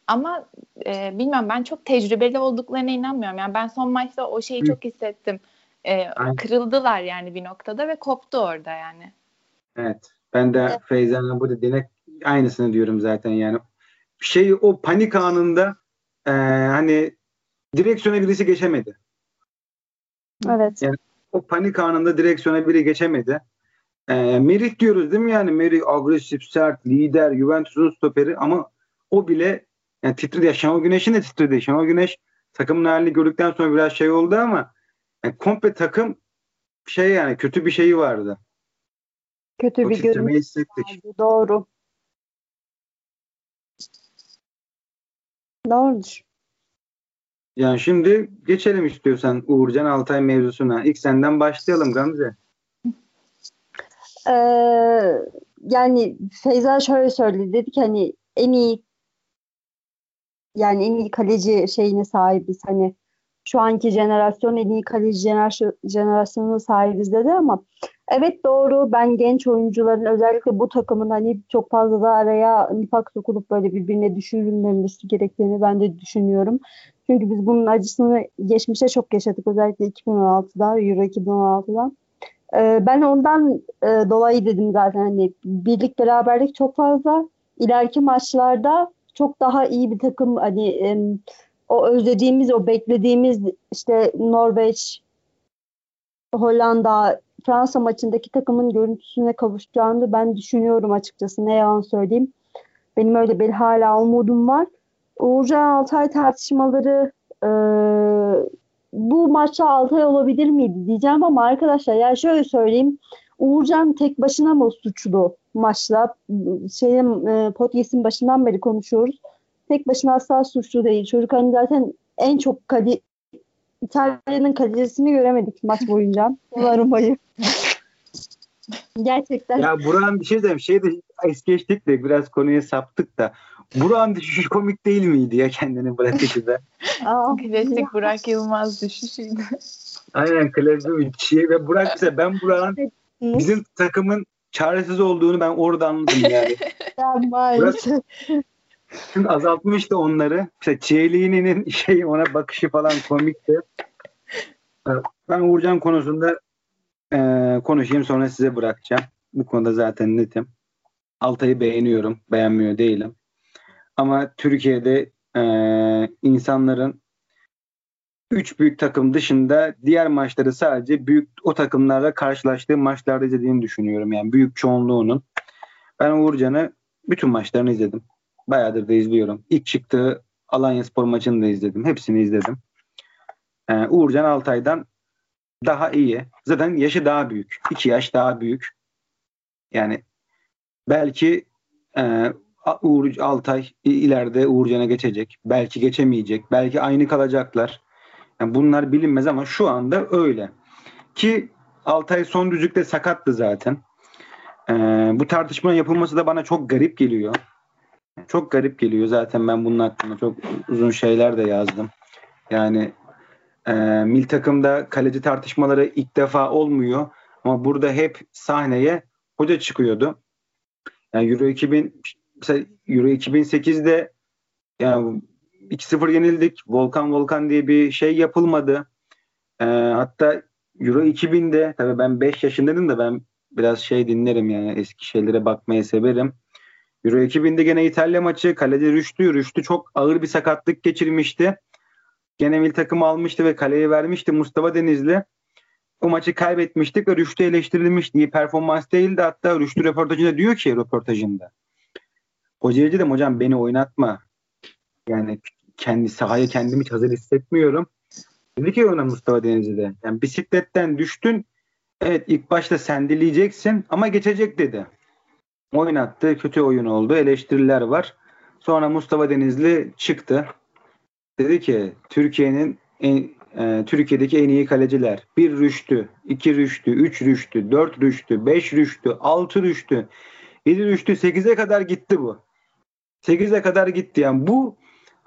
Ama e, bilmiyorum ben çok tecrübeli olduklarına inanmıyorum. Yani ben son maçta o şeyi Hı. çok hissettim. E, kırıldılar yani bir noktada ve koptu orada yani. Evet. Ben de evet. Feyza'nın bu dediğine aynısını diyorum zaten yani. Şey o panik anında e, hani direksiyona birisi geçemedi. Evet. Yani o panik anında direksiyona biri geçemedi. E, Merih diyoruz değil mi yani? Merih agresif, sert, lider, Juventus'un stoperi ama o bile yani titredi. Ya Şenol Güneş'in de titredi. Şenol Güneş takımın halini gördükten sonra biraz şey oldu ama yani komple takım şey yani kötü bir şeyi vardı. Kötü o bir görüntü hissettik. Doğru. Doğrudur. Yani şimdi geçelim istiyorsan Uğurcan Altay mevzusuna. İlk senden başlayalım Gamze. Ee, yani Feyza şöyle söyledi. Dedi ki hani en iyi yani en iyi kaleci şeyine sahibiz. Hani şu anki jenerasyon en iyi kaleci jenerasyonuna sahibiz dedi ama evet doğru ben genç oyuncuların özellikle bu takımın hani çok fazla da araya nifak sokulup böyle birbirine düşürülmemesi gerektiğini ben de düşünüyorum. Çünkü biz bunun acısını geçmişte çok yaşadık özellikle 2016'da Euro 2016'da. Ee, ben ondan e, dolayı dedim zaten hani birlik beraberlik çok fazla. İleriki maçlarda çok daha iyi bir takım hani e, o özlediğimiz, o beklediğimiz işte Norveç, Hollanda, Fransa maçındaki takımın görüntüsüne kavuşacağını ben düşünüyorum açıkçası. Ne yalan söyleyeyim. Benim öyle bir hala umudum var. Uğurcan Altay tartışmaları e, bu maçta Altay olabilir miydi diyeceğim ama arkadaşlar ya şöyle söyleyeyim. Uğurcan tek başına mı suçlu maçla? Şeyin, e, podcast'in başından beri konuşuyoruz tek başına asla suçlu değil. Çocuk hani zaten en çok kale İtalya'nın kalecisini göremedik maç boyunca. Umarım Gerçekten. Ya Burak'ın bir şey diyeyim. Şey de es geçtik de biraz konuya saptık da. Burak'ın düşüşü komik değil miydi ya kendini bırakışı da? Klasik Burak Yılmaz düşüşüydü. Aynen klasik bir şey. Ve Burak ise ben Burak'ın bizim takımın çaresiz olduğunu ben orada anladım yani. Ya maalesef. Burak, çünkü azaltmıştı onları. İşte Çiğliğinin şey ona bakışı falan komikti. Ee, ben Uğurcan konusunda e, konuşayım sonra size bırakacağım. Bu konuda zaten netim. Altay'ı beğeniyorum. Beğenmiyor değilim. Ama Türkiye'de e, insanların üç büyük takım dışında diğer maçları sadece büyük o takımlarla karşılaştığı maçlarda izlediğini düşünüyorum. Yani büyük çoğunluğunun. Ben Uğurcan'ı bütün maçlarını izledim. Bayağıdır da izliyorum. İlk çıktığı Alanya Spor maçını da izledim. Hepsini izledim. Ee, Uğurcan Altay'dan daha iyi. Zaten yaşı daha büyük. İki yaş daha büyük. Yani belki e, Uğur Altay ileride Uğurcan'a geçecek. Belki geçemeyecek. Belki aynı kalacaklar. Yani bunlar bilinmez ama şu anda öyle. Ki Altay son düzlükte sakattı zaten. Ee, bu tartışmanın yapılması da bana çok garip geliyor. Çok garip geliyor. Zaten ben bunun hakkında çok uzun şeyler de yazdım. Yani e, mil takımda kaleci tartışmaları ilk defa olmuyor. Ama burada hep sahneye hoca çıkıyordu. Yani Euro 2000 mesela Euro 2008'de yani 2-0 yenildik. Volkan Volkan diye bir şey yapılmadı. Ee, hatta Euro 2000'de tabii ben 5 yaşındaydım da ben biraz şey dinlerim yani eski şeylere bakmayı severim. Euro 2000'de gene İtalya maçı kalede Rüştü. Rüştü çok ağır bir sakatlık geçirmişti. Gene mil takımı almıştı ve kaleye vermişti Mustafa Denizli. O maçı kaybetmiştik ve Rüştü eleştirilmişti. İyi performans değildi. Hatta Rüştü röportajında diyor ki röportajında. Hocaya dedim hocam beni oynatma. Yani kendi sahaya kendimi hazır hissetmiyorum. Dedi ki ona Mustafa Denizli'de. Yani bisikletten düştün. Evet ilk başta sendeleyeceksin ama geçecek dedi. Oynattı. Kötü oyun oldu. Eleştiriler var. Sonra Mustafa Denizli çıktı. Dedi ki Türkiye'nin en, e, Türkiye'deki en iyi kaleciler. Bir rüştü, iki rüştü, üç rüştü, dört rüştü, beş rüştü, altı rüştü, yedi rüştü, sekize kadar gitti bu. Sekize kadar gitti. Yani bu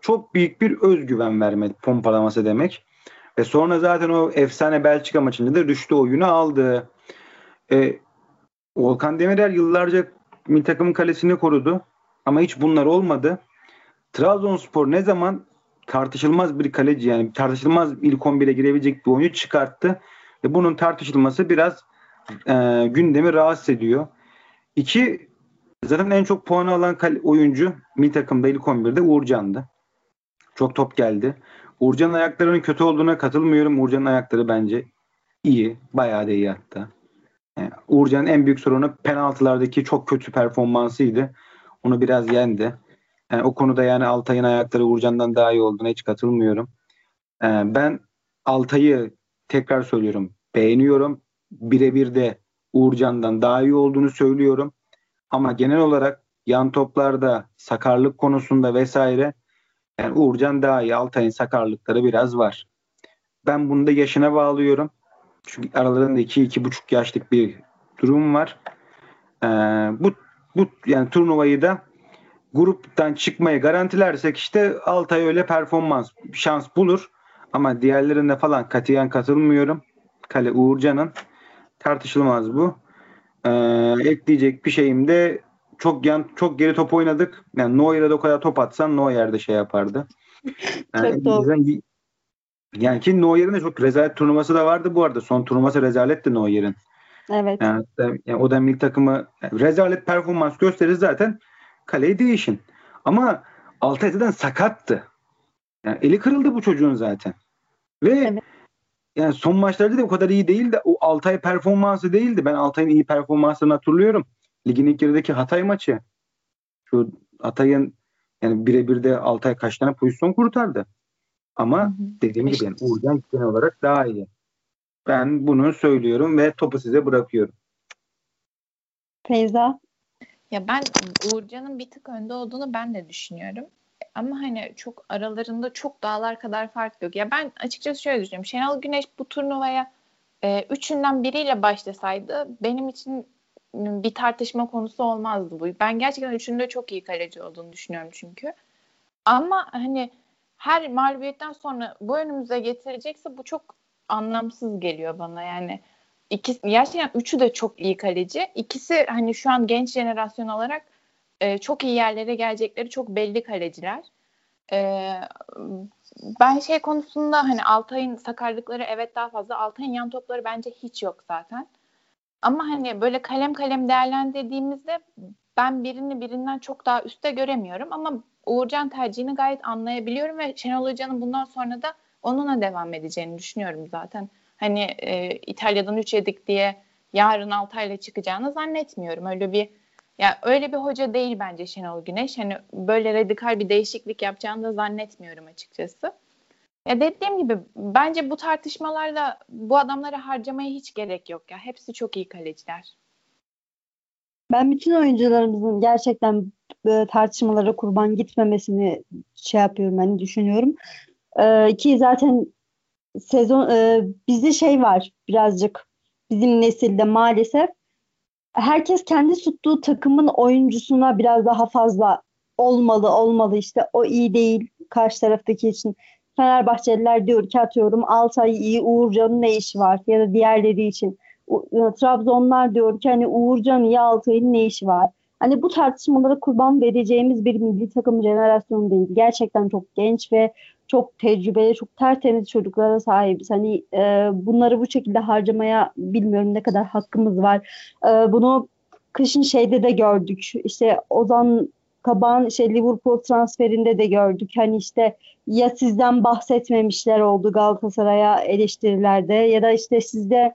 çok büyük bir özgüven verme pompalaması demek. Ve sonra zaten o efsane Belçika maçında da düştü oyunu aldı. E, Volkan Demirel yıllarca milli takımın kalesini korudu. Ama hiç bunlar olmadı. Trabzonspor ne zaman tartışılmaz bir kaleci yani tartışılmaz ilk 11'e girebilecek bir oyuncu çıkarttı. Ve bunun tartışılması biraz e, gündemi rahatsız ediyor. İki, zaten en çok puan alan oyuncu milli takımda ilk 11'de Uğurcan'dı. Çok top geldi. Uğurcan'ın ayaklarının kötü olduğuna katılmıyorum. Uğurcan'ın ayakları bence iyi. Bayağı da iyi hatta. Yani Uğurcan'ın en büyük sorunu penaltılardaki çok kötü performansıydı. Onu biraz yendi. Yani o konuda yani Altay'ın ayakları Uğurcan'dan daha iyi olduğuna hiç katılmıyorum. Ee, ben Altay'ı tekrar söylüyorum beğeniyorum. Birebir de Uğurcan'dan daha iyi olduğunu söylüyorum. Ama genel olarak yan toplarda sakarlık konusunda vesaire yani Uğurcan daha iyi. Altay'ın sakarlıkları biraz var. Ben bunu da yaşına bağlıyorum. Çünkü aralarında 2-2,5 yaşlık bir durum var. Ee, bu bu yani turnuvayı da gruptan çıkmayı garantilersek işte Altay öyle performans şans bulur. Ama diğerlerinde falan katiyen katılmıyorum. Kale Uğurcan'ın tartışılmaz bu. Ee, ekleyecek bir şeyim de çok yan çok geri top oynadık. Yani Neuer'e de o kadar top atsan Neuer de şey yapardı. Yani, çok doğru. Yani ki Neuer'in de çok rezalet turnuvası da vardı bu arada. Son turnuvası rezaletti Neuer'in. Evet. Yani, yani o da milli takımı rezalet performans gösterir zaten kaleyi değişin. Ama Altay'dan sakattı. Yani eli kırıldı bu çocuğun zaten. Ve evet. yani son maçlarda da o kadar iyi değildi. O Altay performansı değildi. Ben Altay'ın iyi performansını hatırlıyorum. Ligin ilk yarıdaki Hatay maçı. Şu Hatay'ın yani birebir de Altay kaç tane pozisyon kurtardı. Ama hı hı. dediğim gibi yani Uğurcan genel olarak daha iyi. Ben bunu söylüyorum ve topu size bırakıyorum. Feyza? Ya ben Uğurcan'ın bir tık önde olduğunu ben de düşünüyorum. Ama hani çok aralarında çok dağlar kadar fark yok. Ya ben açıkçası şöyle düşünüyorum. Şenol Güneş bu turnuvaya e, üçünden biriyle başlasaydı benim için bir tartışma konusu olmazdı bu. Ben gerçekten üçünde çok iyi kaleci olduğunu düşünüyorum çünkü. Ama hani her mağlubiyetten sonra bu önümüze getirecekse bu çok anlamsız geliyor bana yani. İkisi, gerçekten üçü de çok iyi kaleci. İkisi hani şu an genç jenerasyon olarak e, çok iyi yerlere gelecekleri çok belli kaleciler. E, ben şey konusunda hani Altay'ın sakarlıkları evet daha fazla. Altay'ın yan topları bence hiç yok zaten. Ama hani böyle kalem kalem değerlendirdiğimizde ben birini birinden çok daha üstte göremiyorum ama Uğurcan tercihini gayet anlayabiliyorum ve Şenol Hoca'nın bundan sonra da onunla devam edeceğini düşünüyorum zaten. Hani e, İtalya'dan 3 yedik diye yarın Altay'la çıkacağını zannetmiyorum. Öyle bir ya öyle bir hoca değil bence Şenol Güneş. Hani böyle radikal bir değişiklik yapacağını da zannetmiyorum açıkçası. Ya dediğim gibi bence bu tartışmalarda bu adamlara harcamaya hiç gerek yok ya. Hepsi çok iyi kaleciler. Ben bütün oyuncularımızın gerçekten e, tartışmalara kurban gitmemesini şey yapıyorum hani düşünüyorum. E, ki zaten sezon e, bizde şey var birazcık bizim nesilde maalesef herkes kendi tuttuğu takımın oyuncusuna biraz daha fazla olmalı olmalı işte o iyi değil karşı taraftaki için. Fenerbahçeliler diyor ki atıyorum Altay iyi Uğurcan'ın ne işi var ya da diğerleri için. Trabzonlar diyor ki hani Uğurcan iyi Altay'ın ne işi var. Hani bu tartışmalara kurban vereceğimiz bir milli takım jenerasyonu değil. Gerçekten çok genç ve çok tecrübeli, çok tertemiz çocuklara sahibiz. Hani e, bunları bu şekilde harcamaya bilmiyorum ne kadar hakkımız var. E, bunu kışın şeyde de gördük. İşte Ozan Kaban şey Liverpool transferinde de gördük. Hani işte ya sizden bahsetmemişler oldu Galatasaray'a eleştirilerde ya da işte sizde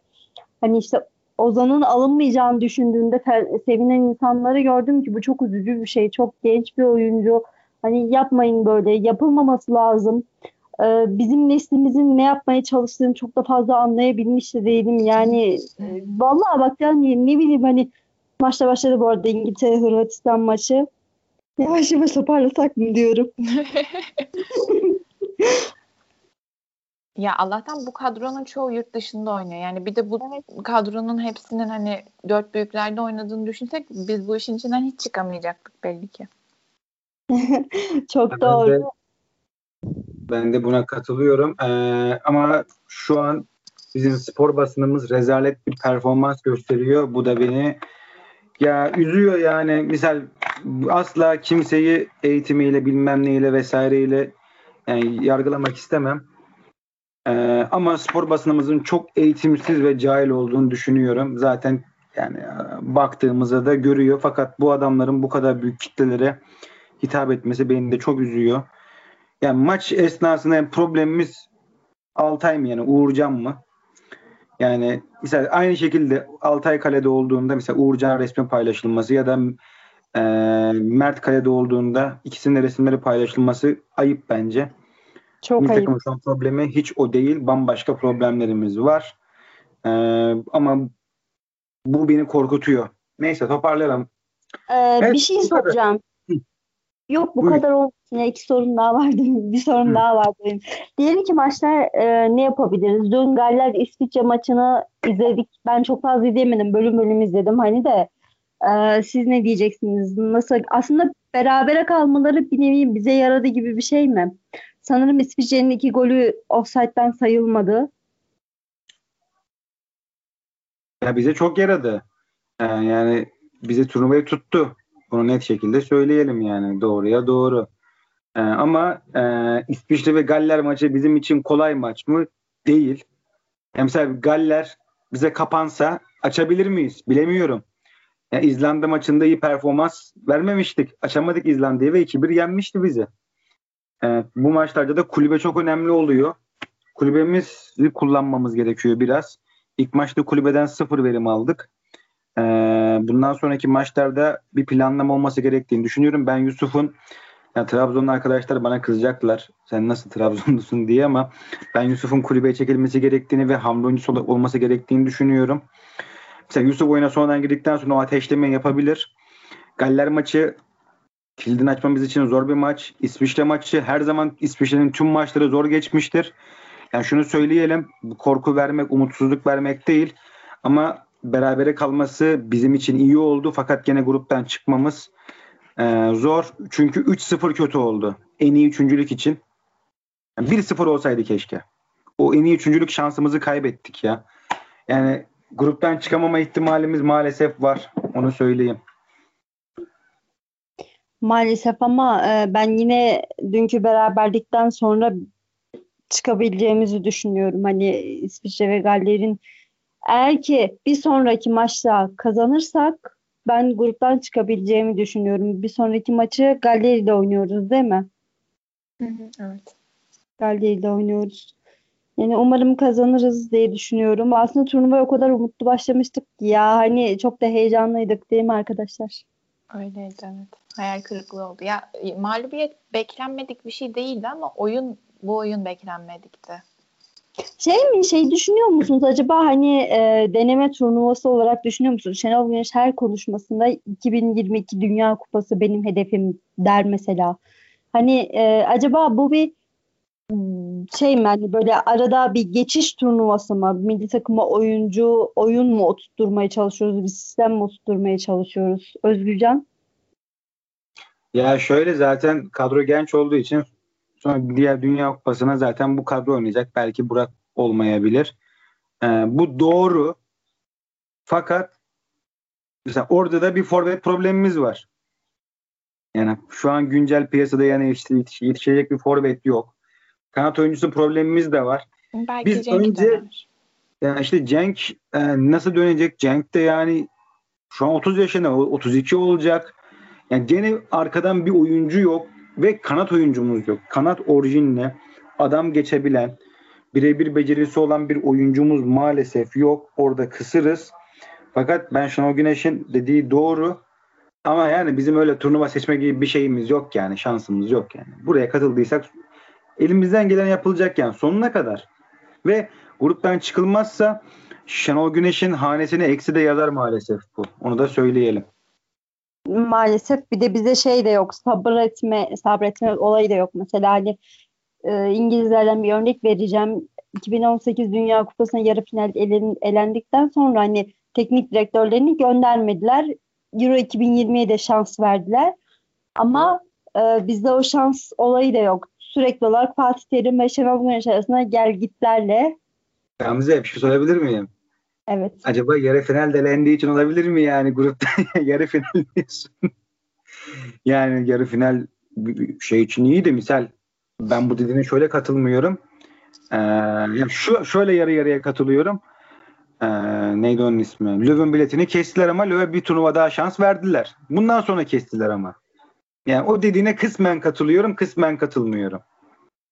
hani işte Ozan'ın alınmayacağını düşündüğünde sevinen insanları gördüm ki bu çok üzücü bir şey. Çok genç bir oyuncu. Hani yapmayın böyle. Yapılmaması lazım. Ee, bizim neslimizin ne yapmaya çalıştığını çok da fazla anlayabilmiş de değilim. Yani e, vallahi bak yani ne bileyim hani maçta başladı bu arada İngiltere Hırvatistan maçı. Yavaş yavaş toparlasak mı diyorum. Ya Allah'tan bu kadronun çoğu yurt dışında oynuyor. Yani bir de bu kadronun hepsinin hani dört büyüklerde oynadığını düşünsek biz bu işin içinden hiç çıkamayacaktık belli ki. Çok ben doğru. De, ben de buna katılıyorum. Ee, ama şu an bizim spor basınımız rezalet bir performans gösteriyor. Bu da beni ya üzüyor yani. Misal asla kimseyi eğitimiyle bilmem neyle vesaireyle yani yargılamak istemem. Ee, ama spor basınımızın çok eğitimsiz ve cahil olduğunu düşünüyorum. Zaten yani e, baktığımızda da görüyor. Fakat bu adamların bu kadar büyük kitlelere hitap etmesi beni de çok üzüyor. Yani maç esnasında problemimiz Altay mı yani Uğurcan mı? Yani mesela aynı şekilde Altay kalede olduğunda mesela Uğurcan resmi paylaşılması ya da e, Mert kalede olduğunda ikisinin de resimleri paylaşılması ayıp bence. Çok Milli ayıp. problemi hiç o değil. Bambaşka problemlerimiz var. Ee, ama bu beni korkutuyor. Neyse toparlayalım. Ee, evet, bir şey soracağım. Yok bu Buyur. kadar olsun. Ya iki sorun daha vardı. bir sorun Hı. daha vardı benim. Diyelim ki maçlar e, ne yapabiliriz? Dün Galler İsviçre maçını izledik. Ben çok fazla izleyemedim. Bölüm bölüm izledim. Hani de e, siz ne diyeceksiniz? Nasıl? Aslında berabere kalmaları bir nevi bize yaradı gibi bir şey mi? Sanırım İsviçre'nin iki golü offside'den sayılmadı. Ya bize çok yaradı. Ee, yani bize turnuvayı tuttu. Bunu net şekilde söyleyelim yani doğruya doğru. Ee, ama e, İsviçre ve Galler maçı bizim için kolay maç mı? Değil. Yani mesela Galler bize kapansa açabilir miyiz? Bilemiyorum. Yani İzlanda maçında iyi performans vermemiştik. Açamadık İzlanda'yı ve 2-1 yenmişti bizi. Evet, bu maçlarda da kulübe çok önemli oluyor. Kulübemizi kullanmamız gerekiyor biraz. İlk maçta kulübeden sıfır verim aldık. Ee, bundan sonraki maçlarda bir planlama olması gerektiğini düşünüyorum. Ben Yusuf'un yani Trabzonlu arkadaşlar bana kızacaklar. Sen nasıl Trabzonlusun diye ama ben Yusuf'un kulübeye çekilmesi gerektiğini ve hamle oyuncusu olması gerektiğini düşünüyorum. Mesela Yusuf oyuna sonradan girdikten sonra o ateşlemeyi yapabilir. Galler maçı kilidini açmamız için zor bir maç. İsviçre maçı her zaman İsviçre'nin tüm maçları zor geçmiştir. Yani şunu söyleyelim. Korku vermek, umutsuzluk vermek değil. Ama berabere kalması bizim için iyi oldu. Fakat gene gruptan çıkmamız e, zor. Çünkü 3-0 kötü oldu. En iyi üçüncülük için. Yani 1-0 olsaydı keşke. O en iyi üçüncülük şansımızı kaybettik ya. Yani gruptan çıkamama ihtimalimiz maalesef var. Onu söyleyeyim. Maalesef ama e, ben yine dünkü beraberlikten sonra çıkabileceğimizi düşünüyorum. Hani İsviçre ve Galler'in eğer ki bir sonraki maçta kazanırsak ben gruptan çıkabileceğimi düşünüyorum. Bir sonraki maçı Galleride oynuyoruz değil mi? Hı hı, evet. Galleride oynuyoruz. Yani umarım kazanırız diye düşünüyorum. Aslında turnuvaya o kadar umutlu başlamıştık ki ya hani çok da heyecanlıydık değil mi arkadaşlar? Öyleydi evet. Hayal kırıklığı oldu. Ya mağlubiyet beklenmedik bir şey değildi ama oyun bu oyun beklenmedikti. Şey mi şey düşünüyor musunuz acaba hani e, deneme turnuvası olarak düşünüyor musunuz? Şenol Güneş her konuşmasında 2022 Dünya Kupası benim hedefim der mesela. Hani e, acaba bu bir şey mi hani böyle arada bir geçiş turnuvası mı? Milli takıma oyuncu oyun mu oturtmaya çalışıyoruz? Bir sistem mi oturtmaya çalışıyoruz? Özgürcan? Ya şöyle zaten kadro genç olduğu için sonra diğer Dünya Kupası'na zaten bu kadro oynayacak. Belki Burak olmayabilir. Ee, bu doğru. Fakat mesela orada da bir forvet problemimiz var. Yani şu an güncel piyasada yani yetişecek bir forvet yok. Kanat oyuncusu problemimiz de var. Belki Biz Cenk önce döner. yani işte Cenk e, nasıl dönecek? Cenk de yani şu an 30 yaşında 32 olacak. Yani gene arkadan bir oyuncu yok ve kanat oyuncumuz yok. Kanat orijinle adam geçebilen birebir becerisi olan bir oyuncumuz maalesef yok. Orada kısırız. Fakat ben Şenol Güneş'in dediği doğru. Ama yani bizim öyle turnuva seçme gibi bir şeyimiz yok yani. Şansımız yok yani. Buraya katıldıysak elimizden gelen yapılacak yani sonuna kadar. Ve gruptan çıkılmazsa Şenol Güneş'in hanesine eksi de yazar maalesef bu. Onu da söyleyelim. Maalesef bir de bize şey de yok. Sabır etme, sabretme olayı da yok. Mesela hani e, İngilizlerden bir örnek vereceğim. 2018 Dünya Kupası'na yarı final elen, elendikten sonra hani teknik direktörlerini göndermediler. Euro 2020'ye de şans verdiler. Ama e, bizde o şans olayı da yok sürekli olarak Fatih Terim ve Şenol Güneş arasında gel gitlerle. Gamze bir şey sorabilir miyim? Evet. Acaba yarı final delendiği için olabilir mi yani grupta yarı final yani yarı final şey için iyi de misal ben bu dediğine şöyle katılmıyorum. Ee, yani şu şöyle yarı yarıya katılıyorum. Ee, neydi onun ismi? Löw'ün biletini kestiler ama Löw'e bir turnuva daha şans verdiler. Bundan sonra kestiler ama. Yani o dediğine kısmen katılıyorum, kısmen katılmıyorum.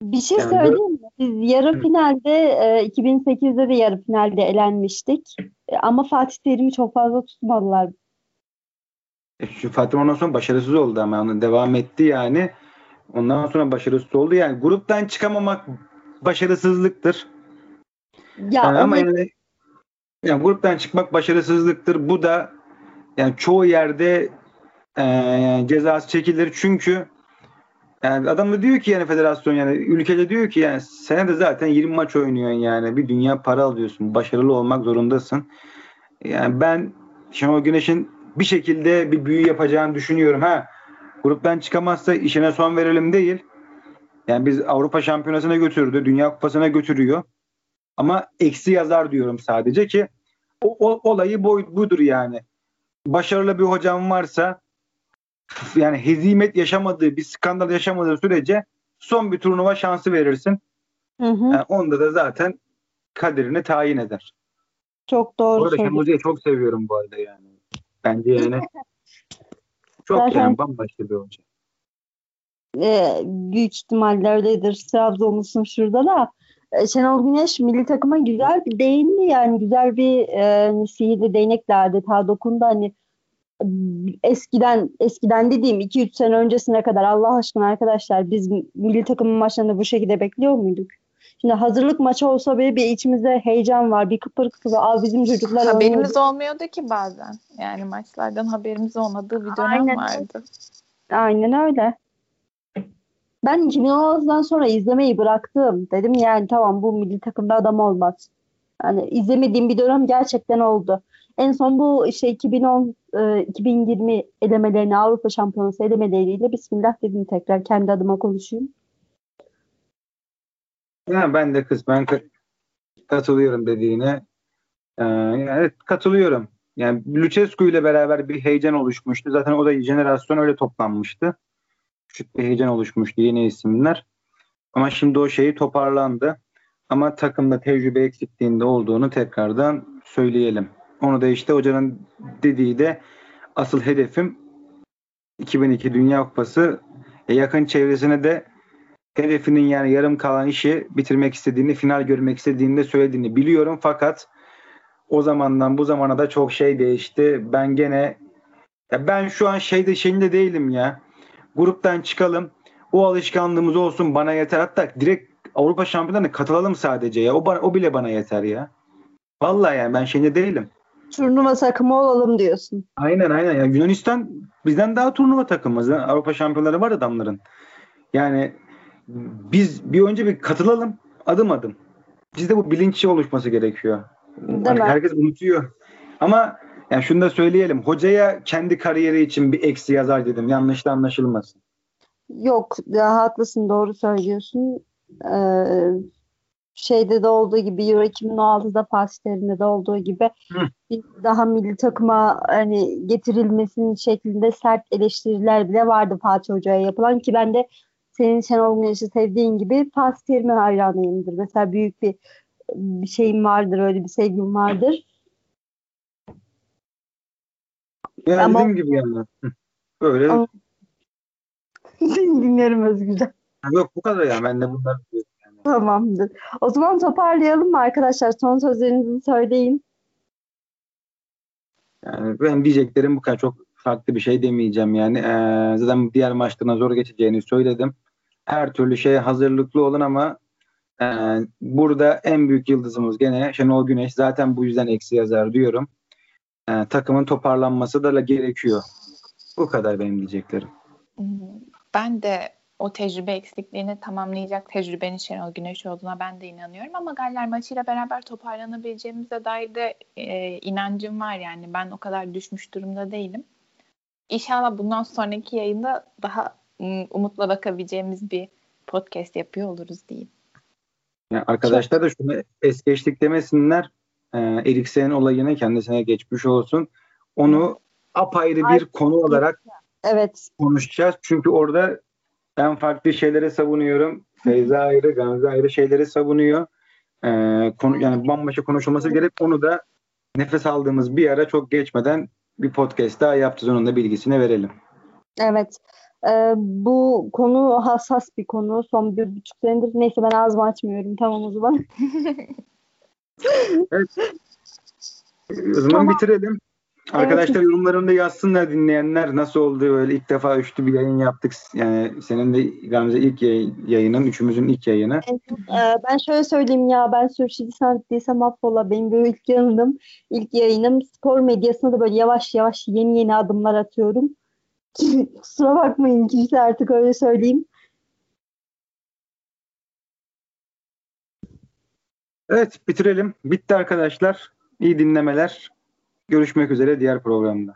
Bir şey yani söyleyeyim mi? Biz yarı finalde e, 2008'de de yarı finalde elenmiştik. E, ama Fatih Terim'i çok fazla tutmadılar. E, şu Fatih ondan sonra başarısız oldu ama onu devam etti yani. Ondan sonra başarısız oldu. Yani gruptan çıkamamak başarısızlıktır. Ya yani ama yani, yani gruptan çıkmak başarısızlıktır. Bu da yani çoğu yerde e, cezası çekilir. Çünkü yani adam da diyor ki yani federasyon yani ülkede diyor ki yani senede zaten 20 maç oynuyorsun yani bir dünya para alıyorsun. Başarılı olmak zorundasın. Yani ben Şenol Güneş'in bir şekilde bir büyü yapacağını düşünüyorum. Ha gruptan çıkamazsa işine son verelim değil. Yani biz Avrupa Şampiyonası'na götürdü, Dünya Kupası'na götürüyor. Ama eksi yazar diyorum sadece ki o, o olayı boy, budur yani. Başarılı bir hocam varsa yani hezimet yaşamadığı bir skandal yaşamadığı sürece son bir turnuva şansı verirsin. Hı hı. Yani onda da zaten kaderini tayin eder. Çok doğru. Bu arada Şemuz'u çok seviyorum bu arada yani. Bence yani çok zaten, yani bambaşka bir hoca. E, büyük ihtimalle öyledir. Trabzonlusun şurada da. E, Şenol Güneş milli takıma güzel bir değindi yani güzel bir e, sihirli değnekle adeta dokundu. Hani eskiden eskiden dediğim 2-3 sene öncesine kadar Allah aşkına arkadaşlar biz milli takımın maçlarını bu şekilde bekliyor muyduk? Şimdi hazırlık maçı olsa bile bir içimizde heyecan var. Bir kıpır kıpır. Aa bizim çocuklar Haberimiz oynuyordu. olmuyordu ki bazen. Yani maçlardan haberimiz olmadığı bir dönem Aynen. vardı. Aynen öyle. Ben 2016'dan sonra izlemeyi bıraktım. Dedim yani tamam bu milli takımda adam olmaz. Yani izlemediğim bir dönem gerçekten oldu. En son bu işte 2010 e, 2020 elemelerini Avrupa Şampiyonası elemeleriyle Bismillah dedim tekrar kendi adıma konuşayım. Yani ben de kısmen katılıyorum dediğine. Ee, evet katılıyorum. Yani Lucescu ile beraber bir heyecan oluşmuştu. Zaten o da jenerasyon öyle toplanmıştı. Küçük bir heyecan oluşmuştu yeni isimler. Ama şimdi o şeyi toparlandı. Ama takımda tecrübe eksikliğinde olduğunu tekrardan söyleyelim. Onu da işte hocanın dediği de asıl hedefim 2002 Dünya Kupası. E, yakın çevresine de hedefinin yani yarım kalan işi bitirmek istediğini, final görmek istediğini de söylediğini biliyorum. Fakat o zamandan bu zamana da çok şey değişti. Ben gene ya ben şu an şeyde şeyinde değilim ya. Gruptan çıkalım. O alışkanlığımız olsun bana yeter. Hatta direkt Avrupa Şampiyonlarına katılalım sadece ya. O, o bile bana yeter ya. Vallahi yani ben şeyinde değilim. Turnuva takımı olalım diyorsun. Aynen aynen. Yani Yunanistan bizden daha turnuva takımı. Zaten Avrupa şampiyonları var adamların. Yani biz bir önce bir katılalım adım adım. Bizde bu bilinçli oluşması gerekiyor. Değil mi? Herkes unutuyor. Ama yani şunu da söyleyelim. Hocaya kendi kariyeri için bir eksi yazar dedim. Yanlış da anlaşılmasın. Yok, ya, haklısın, doğru söylüyorsun. Ee, şeyde de olduğu gibi Euro 2016'da Fatih de olduğu gibi Hı. daha milli takıma hani getirilmesinin şeklinde sert eleştiriler bile vardı Fatih Hoca'ya yapılan ki ben de senin Şenol Güneş'i sevdiğin gibi Fatih Terim'e hayranıyımdır. Mesela büyük bir bir şeyim vardır, öyle bir sevgim vardır. Yani Ama- dediğim gibi yani. Böyle Ama- dinlerim Özgür'den. yok bu kadar yani. Ben de bunlar. Tamamdır. O zaman toparlayalım mı arkadaşlar? Son sözlerinizi söyleyin. Yani benim diyeceklerim bu kadar çok farklı bir şey demeyeceğim yani. Ee, zaten diğer maçlarına zor geçeceğini söyledim. Her türlü şeye hazırlıklı olun ama e, burada en büyük yıldızımız gene Şenol Güneş. Zaten bu yüzden eksi yazar diyorum. E, takımın toparlanması da gerekiyor. Bu kadar benim diyeceklerim. Ben de o tecrübe eksikliğini tamamlayacak tecrübenin Şenol Güneş olduğuna ben de inanıyorum ama Galler maçıyla beraber toparlanabileceğimize dair de e, inancım var yani ben o kadar düşmüş durumda değilim. İnşallah bundan sonraki yayında daha umutla bakabileceğimiz bir podcast yapıyor oluruz diyeyim. Yani arkadaşlar da şunu es geçtik demesinler. E, Eriksen olayını kendisine geçmiş olsun. Onu apayrı bir Ay- konu olarak Evet. konuşacağız. Çünkü orada ben farklı şeyleri savunuyorum. Feyza ayrı, Gamze ayrı şeyleri savunuyor. Ee, konu, yani bambaşka konuşulması gerek. Onu da nefes aldığımız bir ara çok geçmeden bir podcast daha yapacağız. Onun da bilgisini verelim. Evet. Ee, bu konu hassas bir konu. Son bir buçuk senedir. Neyse ben ağzımı açmıyorum. Tamam o zaman. O zaman Tamam. bitirelim. Arkadaşlar yorumlarında yazsınlar dinleyenler nasıl oldu böyle ilk defa üçlü bir yayın yaptık. Yani senin de Gamze ilk yay- yayının, üçümüzün ilk yayını. Ee, ben şöyle söyleyeyim ya ben sürçülisan ettiysem affola benim böyle ilk yayınım, ilk yayınım spor medyasına da böyle yavaş yavaş yeni yeni adımlar atıyorum. Kusura bakmayın kimse artık öyle söyleyeyim. Evet bitirelim. Bitti arkadaşlar. İyi dinlemeler. Görüşmek üzere diğer programda.